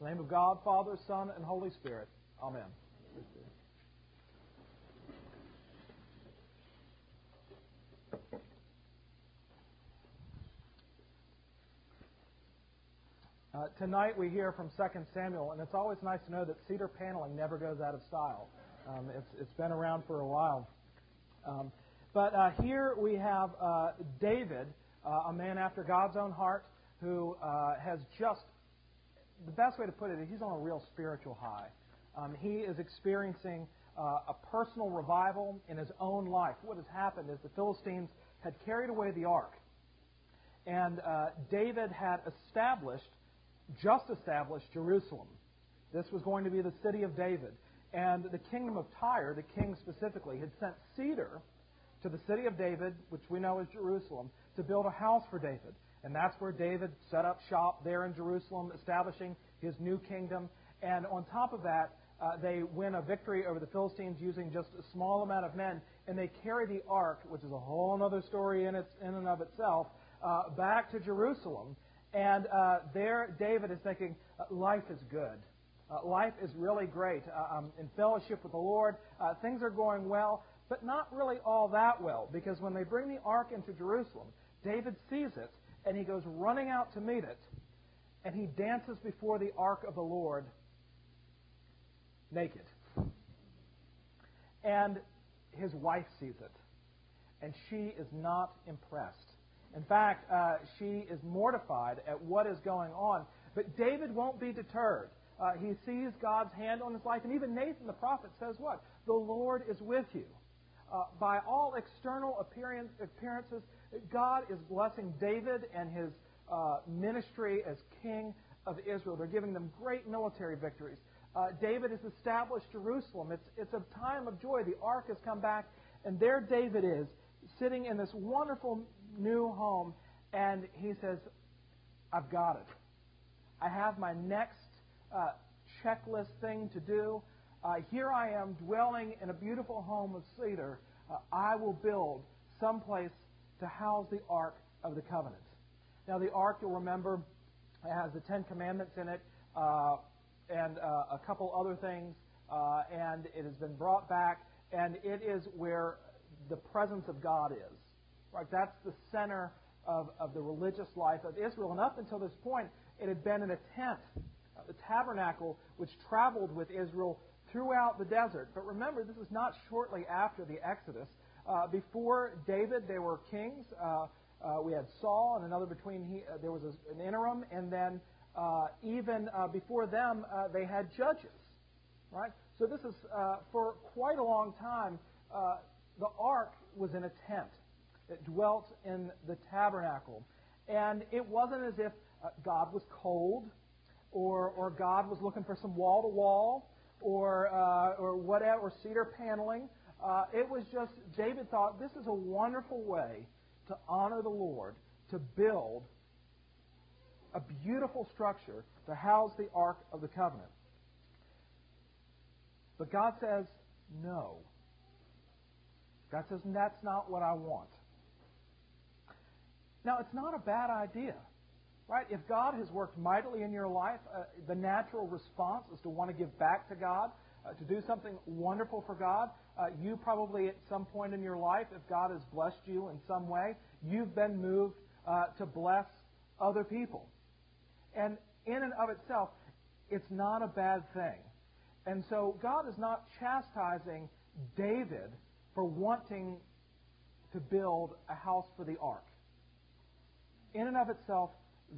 In the name of God, Father, Son, and Holy Spirit. Amen. Uh, tonight we hear from 2 Samuel, and it's always nice to know that cedar paneling never goes out of style. Um, it's, it's been around for a while. Um, but uh, here we have uh, David, uh, a man after God's own heart, who uh, has just, the best way to put it is he's on a real spiritual high. Um, he is experiencing uh, a personal revival in his own life. What has happened is the Philistines had carried away the ark. And uh, David had established, just established, Jerusalem. This was going to be the city of David. And the kingdom of Tyre, the king specifically, had sent cedar to the city of David, which we know as Jerusalem, to build a house for David. And that's where David set up shop there in Jerusalem, establishing his new kingdom. And on top of that, uh, they win a victory over the Philistines using just a small amount of men, and they carry the ark, which is a whole other story in, its, in and of itself, uh, back to Jerusalem. And uh, there, David is thinking, uh, life is good. Uh, life is really great. Uh, I'm in fellowship with the Lord. things are going well, but not really all that well, because when they bring the ark into Jerusalem, David sees it, and he goes running out to meet it, and he dances before the ark of the Lord naked. And his wife sees it, and she is not impressed. In fact, uh, she is mortified at what is going on. But David won't be deterred. Uh, he sees God's hand on his life, and even Nathan the prophet says what? The Lord is with you. Uh, by all external appearances, God is blessing David and his uh, ministry as king of Israel. They're giving them great military victories. Uh, David has established Jerusalem. It's, it's a time of joy. The ark has come back, and there David is, sitting in this wonderful new home, and he says, I've got it. I have my next uh, checklist thing to do. Uh, here I am dwelling in a beautiful home of cedar. Uh, I will build some place to house the Ark of the Covenant. Now, the Ark, you'll remember, has the Ten Commandments in it uh, and uh, a couple other things, uh, and it has been brought back, and it is where the presence of God is. Right? That's the center of, of the religious life of Israel. And up until this point, it had been in a tent, the tabernacle, which traveled with Israel throughout the desert. But remember, this is not shortly after the Exodus. Uh, before David, there were kings. Uh, uh, we had Saul, and another between he, uh, there was a, an interim, and then uh, even uh, before them, they had judges. Right. So this is for quite a long time. the ark was in a tent. It dwelt in the tabernacle, and it wasn't as if God was cold, or or God was looking for some wall to wall or uh, or whatever, or cedar paneling. Uh, it was just David thought this is a wonderful way to honor the Lord to build a beautiful structure to house the Ark of the Covenant. But God says no. God says that's not what I want. Now it's not a bad idea. Right? If God has worked mightily in your life, uh, the natural response is to want to give back to God, uh, to do something wonderful for God. Uh, you probably, at some point in your life, if God has blessed you in some way, you've been moved uh, to bless other people. And in and of itself, it's not a bad thing. And so God is not chastising David for wanting to build a house for the ark. In and of itself,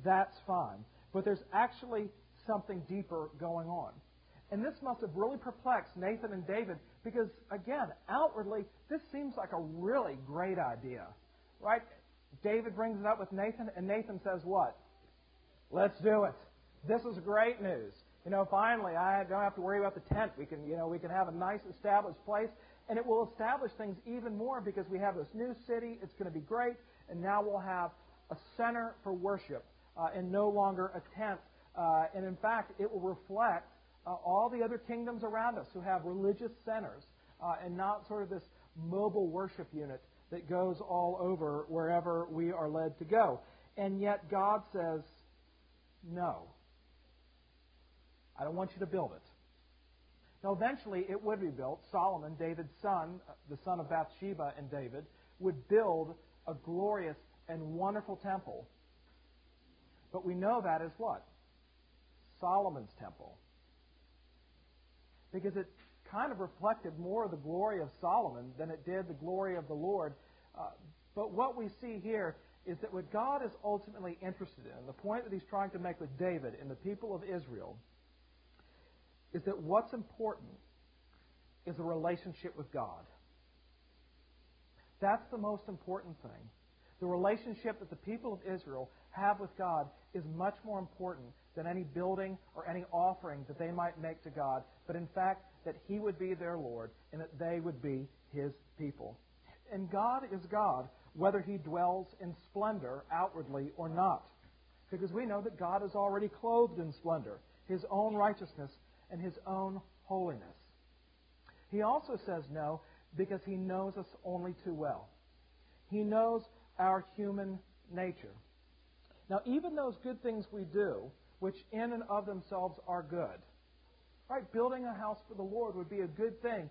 that's fine. But there's actually something deeper going on. And this must have really perplexed Nathan and David because, again, outwardly, this seems like a really great idea. Right? David brings it up with Nathan, and Nathan says, What? Let's do it. This is great news. You know, finally, I don't have to worry about the tent. We can, you know, we can have a nice established place, and it will establish things even more because we have this new city. It's going to be great, and now we'll have a center for worship uh, and no longer a tent. Uh, and in fact, it will reflect uh, all the other kingdoms around us who have religious centers uh, and not sort of this mobile worship unit that goes all over wherever we are led to go. And yet God says, no. I don't want you to build it. Now, eventually, it would be built. Solomon, David's son, uh, the son of Bathsheba and David, would build a glorious and wonderful temple. But we know that as what? Solomon's temple. Because it kind of reflected more of the glory of Solomon than it did the glory of the Lord. Uh, but what we see here is that what God is ultimately interested in, the point that he's trying to make with David and the people of Israel, is that what's important is a relationship with God. That's the most important thing. The relationship that the people of Israel have with God is much more important than any building or any offering that they might make to God, but in fact, that He would be their Lord and that they would be His people. And God is God, whether He dwells in splendor outwardly or not. Because we know that God is already clothed in splendor, His own righteousness, and His own holiness. He also says no because He knows us only too well. He knows our human nature. Now, even those good things we do, which in and of themselves are good, right? Building a house for the Lord would be a good thing,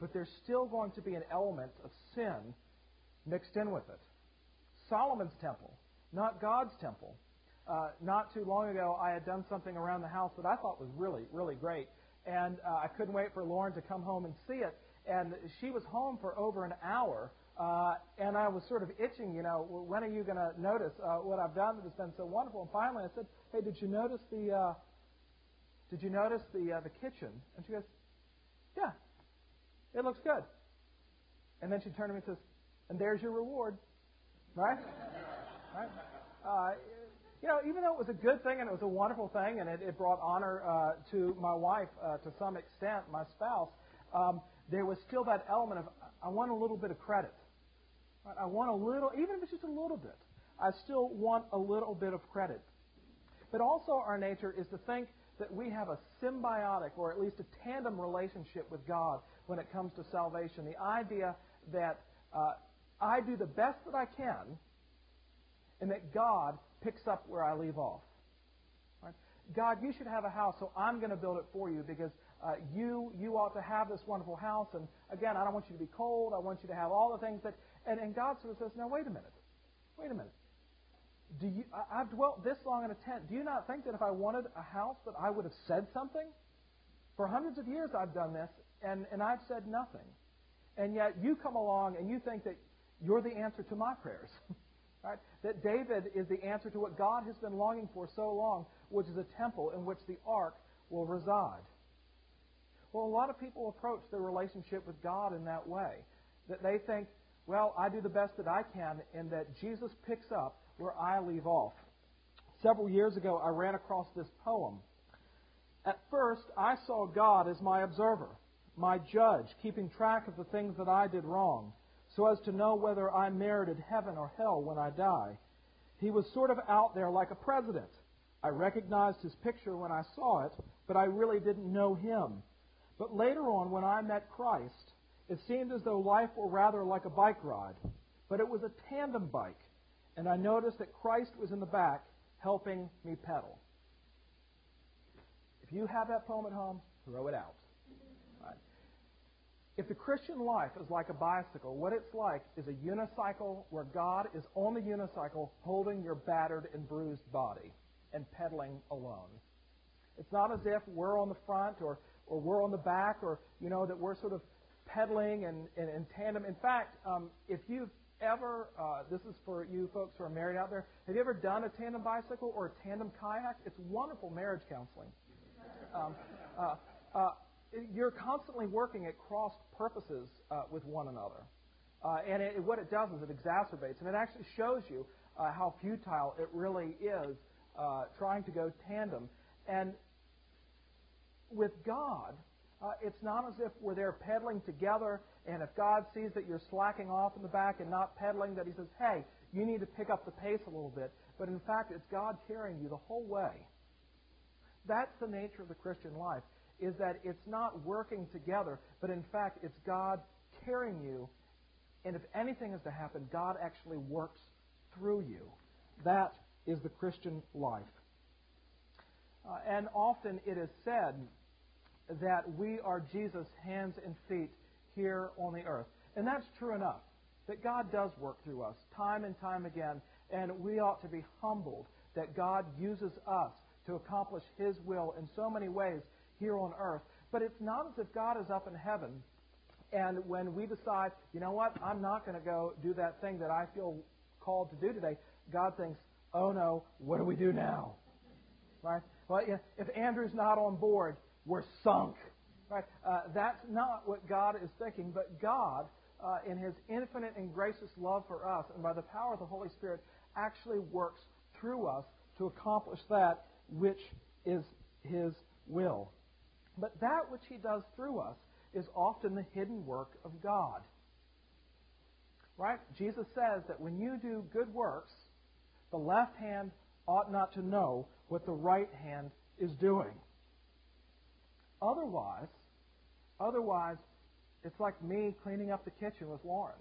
but there's still going to be an element of sin mixed in with it. Solomon's temple, not God's temple. Uh, not too long ago, I had done something around the house that I thought was really, really great. And uh, I couldn't wait for Lauren to come home and see it. And she was home for over an hour uh, and I was sort of itching, you know, when are you going to notice uh, what I've done that has been so wonderful? And finally, I said, "Hey, did you notice the uh, did you notice the uh, the kitchen?" And she goes, "Yeah, it looks good." And then she turned to me and says, "And there's your reward, right? right? Uh, you know, even though it was a good thing and it was a wonderful thing, and it, it brought honor uh, to my wife uh, to some extent, my spouse, um, there was still that element of I want a little bit of credit." I want a little, even if it's just a little bit, I still want a little bit of credit. But also, our nature is to think that we have a symbiotic or at least a tandem relationship with God when it comes to salvation. The idea that uh, I do the best that I can and that God picks up where I leave off. Right? God, you should have a house, so I'm going to build it for you because uh, you you ought to have this wonderful house. And again, I don't want you to be cold. I want you to have all the things that and, and God sort of says, now wait a minute. Wait a minute. Do you, I, I've dwelt this long in a tent. Do you not think that if I wanted a house that I would have said something? For hundreds of years I've done this, and, and I've said nothing. And yet you come along and you think that you're the answer to my prayers. right? That David is the answer to what God has been longing for so long, which is a temple in which the ark will reside. Well, a lot of people approach their relationship with God in that way. That they think well, I do the best that I can, and that Jesus picks up where I leave off. Several years ago, I ran across this poem. At first, I saw God as my observer, my judge, keeping track of the things that I did wrong, so as to know whether I merited heaven or hell when I die. He was sort of out there like a president. I recognized his picture when I saw it, but I really didn't know him. But later on, when I met Christ, it seemed as though life were rather like a bike ride, but it was a tandem bike, and I noticed that Christ was in the back helping me pedal. If you have that poem at home, throw it out. If the Christian life is like a bicycle, what it's like is a unicycle where God is on the unicycle holding your battered and bruised body and pedaling alone. It's not as if we're on the front or, or we're on the back or, you know, that we're sort of pedaling and, and, and tandem. In fact, um, if you've ever, uh, this is for you folks who are married out there, have you ever done a tandem bicycle or a tandem kayak? It's wonderful marriage counseling. Um, uh, uh, you're constantly working at cross purposes uh, with one another. Uh, and it, what it does is it exacerbates, and it actually shows you uh, how futile it really is trying to go tandem. And with God, uh, it's not as if we're there pedaling together, and if God sees that you're slacking off in the back and not pedaling, that He says, hey, you need to pick up the pace a little bit. But in fact, it's God carrying you the whole way. That's the nature of the Christian life, is that it's not working together, but in fact, it's God carrying you. And if anything is to happen, God actually works through you. That is the Christian life. Uh, and often it is said that we are Jesus' hands and feet here on the earth. And that's true enough, that God does work through us time and time again, and we ought to be humbled that God uses us to accomplish His will in so many ways here on earth. But it's not as if God is up in heaven, and when we decide, you know what, I'm not going to go do that thing that I feel called to do today, God thinks, oh no, what do we do now? Right? Well, if Andrew's not on board, we're sunk. Right? Uh, that's not what God is thinking, but God, uh, in His infinite and gracious love for us, and by the power of the Holy Spirit, actually works through us to accomplish that which is His will. But that which He does through us is often the hidden work of God. Right? Jesus says that when you do good works, the left hand ought not to know what the right hand is doing. Otherwise, otherwise, it's like me cleaning up the kitchen with Lauren.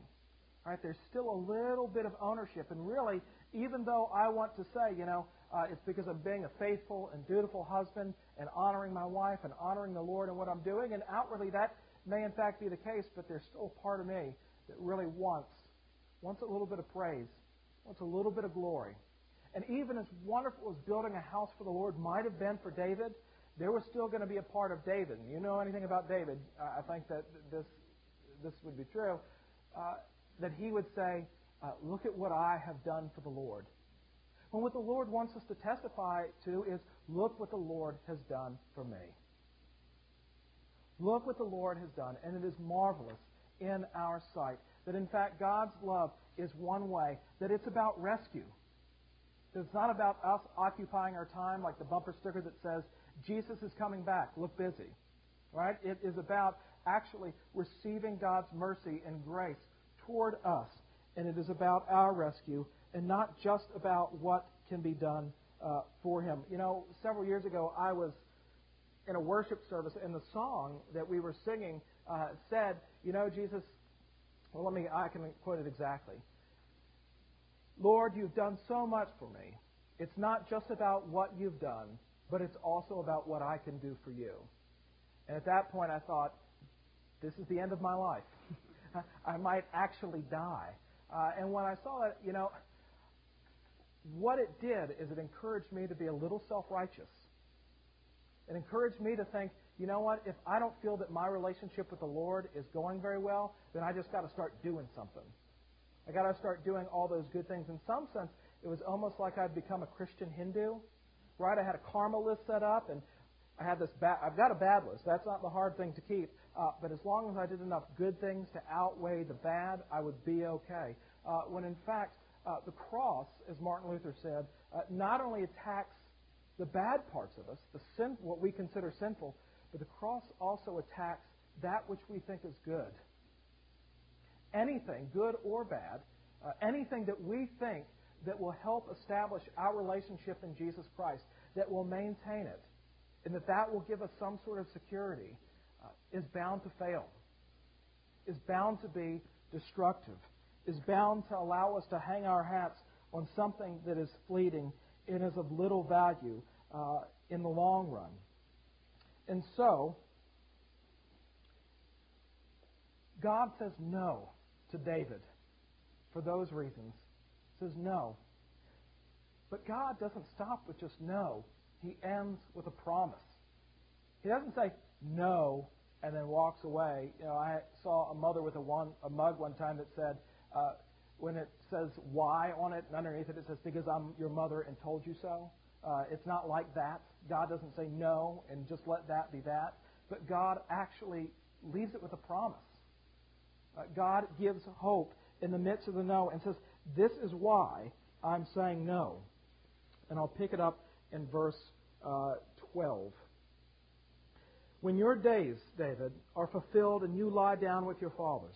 Right? There's still a little bit of ownership, and really, even though I want to say, you know, uh, it's because I'm being a faithful and dutiful husband and honoring my wife and honoring the Lord in what I'm doing, and outwardly that may in fact be the case, but there's still a part of me that really wants wants a little bit of praise, wants a little bit of glory. And even as wonderful as building a house for the Lord might have been for David, there was still going to be a part of David. And you know anything about David, I think that this, this would be true, uh, that he would say, uh, Look at what I have done for the Lord. When what the Lord wants us to testify to is, Look what the Lord has done for me. Look what the Lord has done, and it is marvelous in our sight. That in fact, God's love is one way, that it's about rescue. That It's not about us occupying our time like the bumper sticker that says, Jesus is coming back, look busy. Right? It is about actually receiving God's mercy and grace toward us. And it is about our rescue and not just about what can be done uh, for Him. You know, several years ago, I was in a worship service, and the song that we were singing uh, said, You know, Jesus, well, let me, I can quote it exactly. Lord, you've done so much for me. It's not just about what you've done, but it's also about what I can do for you. And at that point, I thought, this is the end of my life. I might actually die. Uh, and when I saw it, you know, what it did is it encouraged me to be a little self righteous. It encouraged me to think, you know what, if I don't feel that my relationship with the Lord is going very well, then I just got to start doing something. I got to start doing all those good things. In some sense, it was almost like I'd become a Christian Hindu, right? I had a karma list set up, and I had this. Ba- I've got a bad list. That's not the hard thing to keep. Uh, but as long as I did enough good things to outweigh the bad, I would be okay. Uh, when in fact, uh, the cross, as Martin Luther said, uh, not only attacks the bad parts of us, the sin, what we consider sinful, but the cross also attacks that which we think is good. Anything, good or bad, uh, anything that we think that will help establish our relationship in Jesus Christ, that will maintain it, and that that will give us some sort of security, uh, is bound to fail, is bound to be destructive, is bound to allow us to hang our hats on something that is fleeting and is of little value uh, in the long run. And so, God says no to David for those reasons. He Says no. But God doesn't stop with just no. He ends with a promise. He doesn't say no and then walks away. You know, I saw a mother with a, one, a mug one time that said, uh, when it says why on it, and underneath it it says, because I'm your mother and told you so. Uh, it's not like that. God doesn't say no and just let that be that. But God actually leaves it with a promise. Uh, God gives hope in the midst of the no and says, This is why I'm saying no. And I'll pick it up in verse uh, 12. When your days, David, are fulfilled and you lie down with your fathers,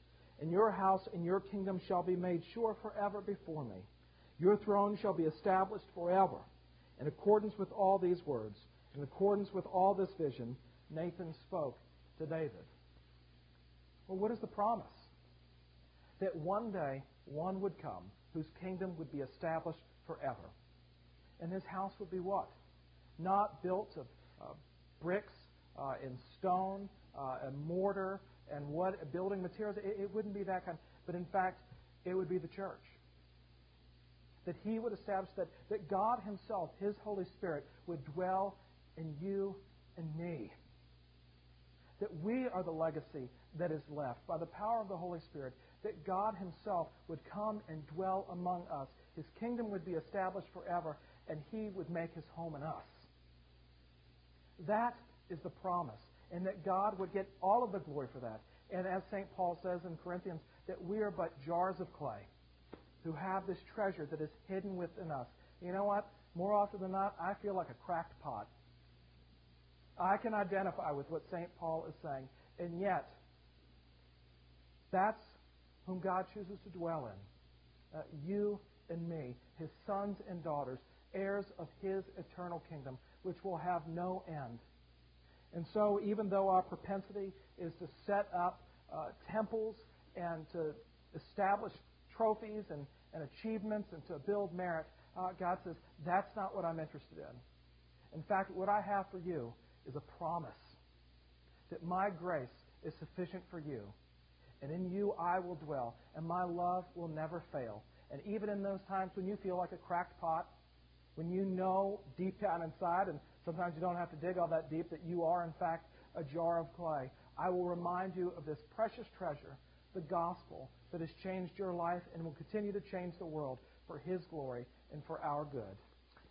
And your house and your kingdom shall be made sure forever before me. Your throne shall be established forever. In accordance with all these words, in accordance with all this vision, Nathan spoke to David. Well, what is the promise? That one day one would come whose kingdom would be established forever. And his house would be what? Not built of uh, bricks uh, and stone uh, and mortar and what building materials. It, it wouldn't be that kind. But in fact, it would be the church. That he would establish that, that God himself, his Holy Spirit, would dwell in you and me. That we are the legacy that is left by the power of the Holy Spirit. That God himself would come and dwell among us. His kingdom would be established forever, and he would make his home in us. That is the promise, and that God would get all of the glory for that. And as St. Paul says in Corinthians, that we are but jars of clay who have this treasure that is hidden within us. You know what? More often than not, I feel like a cracked pot. I can identify with what St. Paul is saying. And yet, that's whom God chooses to dwell in. Uh, you and me, his sons and daughters, heirs of his eternal kingdom, which will have no end. And so, even though our propensity is to set up uh, temples and to establish trophies and, and achievements and to build merit, uh, God says, that's not what I'm interested in. In fact, what I have for you is a promise that my grace is sufficient for you. And in you I will dwell, and my love will never fail. And even in those times when you feel like a cracked pot, when you know deep down inside, and sometimes you don't have to dig all that deep, that you are, in fact, a jar of clay, I will remind you of this precious treasure, the gospel, that has changed your life and will continue to change the world for His glory and for our good.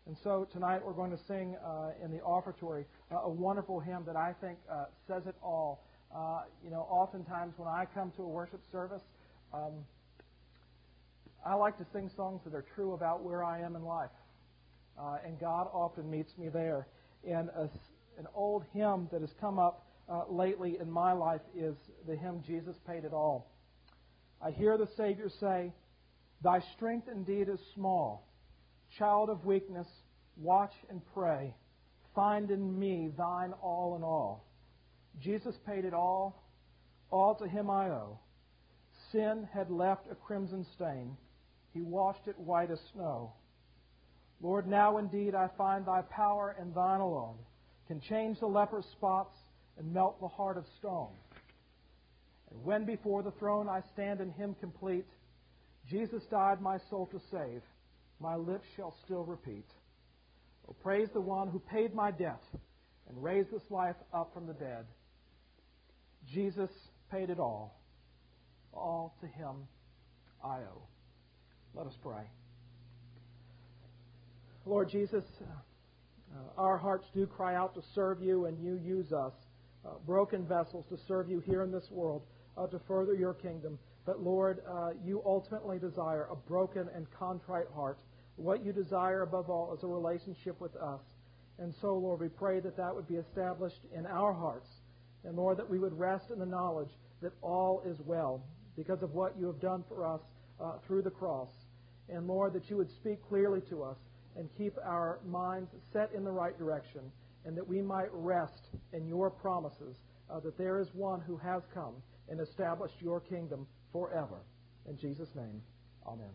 And so tonight we're going to sing uh, in the offertory uh, a wonderful hymn that I think uh, says it all. Uh, you know, oftentimes when I come to a worship service, um, I like to sing songs that are true about where I am in life. Uh, and God often meets me there. And a, an old hymn that has come up uh, lately in my life is the hymn Jesus Paid It All. I hear the Savior say, Thy strength indeed is small. Child of weakness, watch and pray. Find in me thine all in all. Jesus paid it all. All to him I owe. Sin had left a crimson stain. He washed it white as snow. Lord, now indeed I find thy power and thine alone can change the leper's spots and melt the heart of stone. And when before the throne I stand in him complete, Jesus died my soul to save, my lips shall still repeat. Oh, praise the one who paid my debt and raised this life up from the dead. Jesus paid it all. All to him I owe. Let us pray. Lord Jesus, uh, our hearts do cry out to serve you, and you use us, uh, broken vessels, to serve you here in this world, uh, to further your kingdom. But Lord, uh, you ultimately desire a broken and contrite heart. What you desire above all is a relationship with us. And so, Lord, we pray that that would be established in our hearts. And Lord, that we would rest in the knowledge that all is well because of what you have done for us uh, through the cross. And Lord, that you would speak clearly to us and keep our minds set in the right direction, and that we might rest in your promises uh, that there is one who has come and established your kingdom forever. In Jesus' name, amen.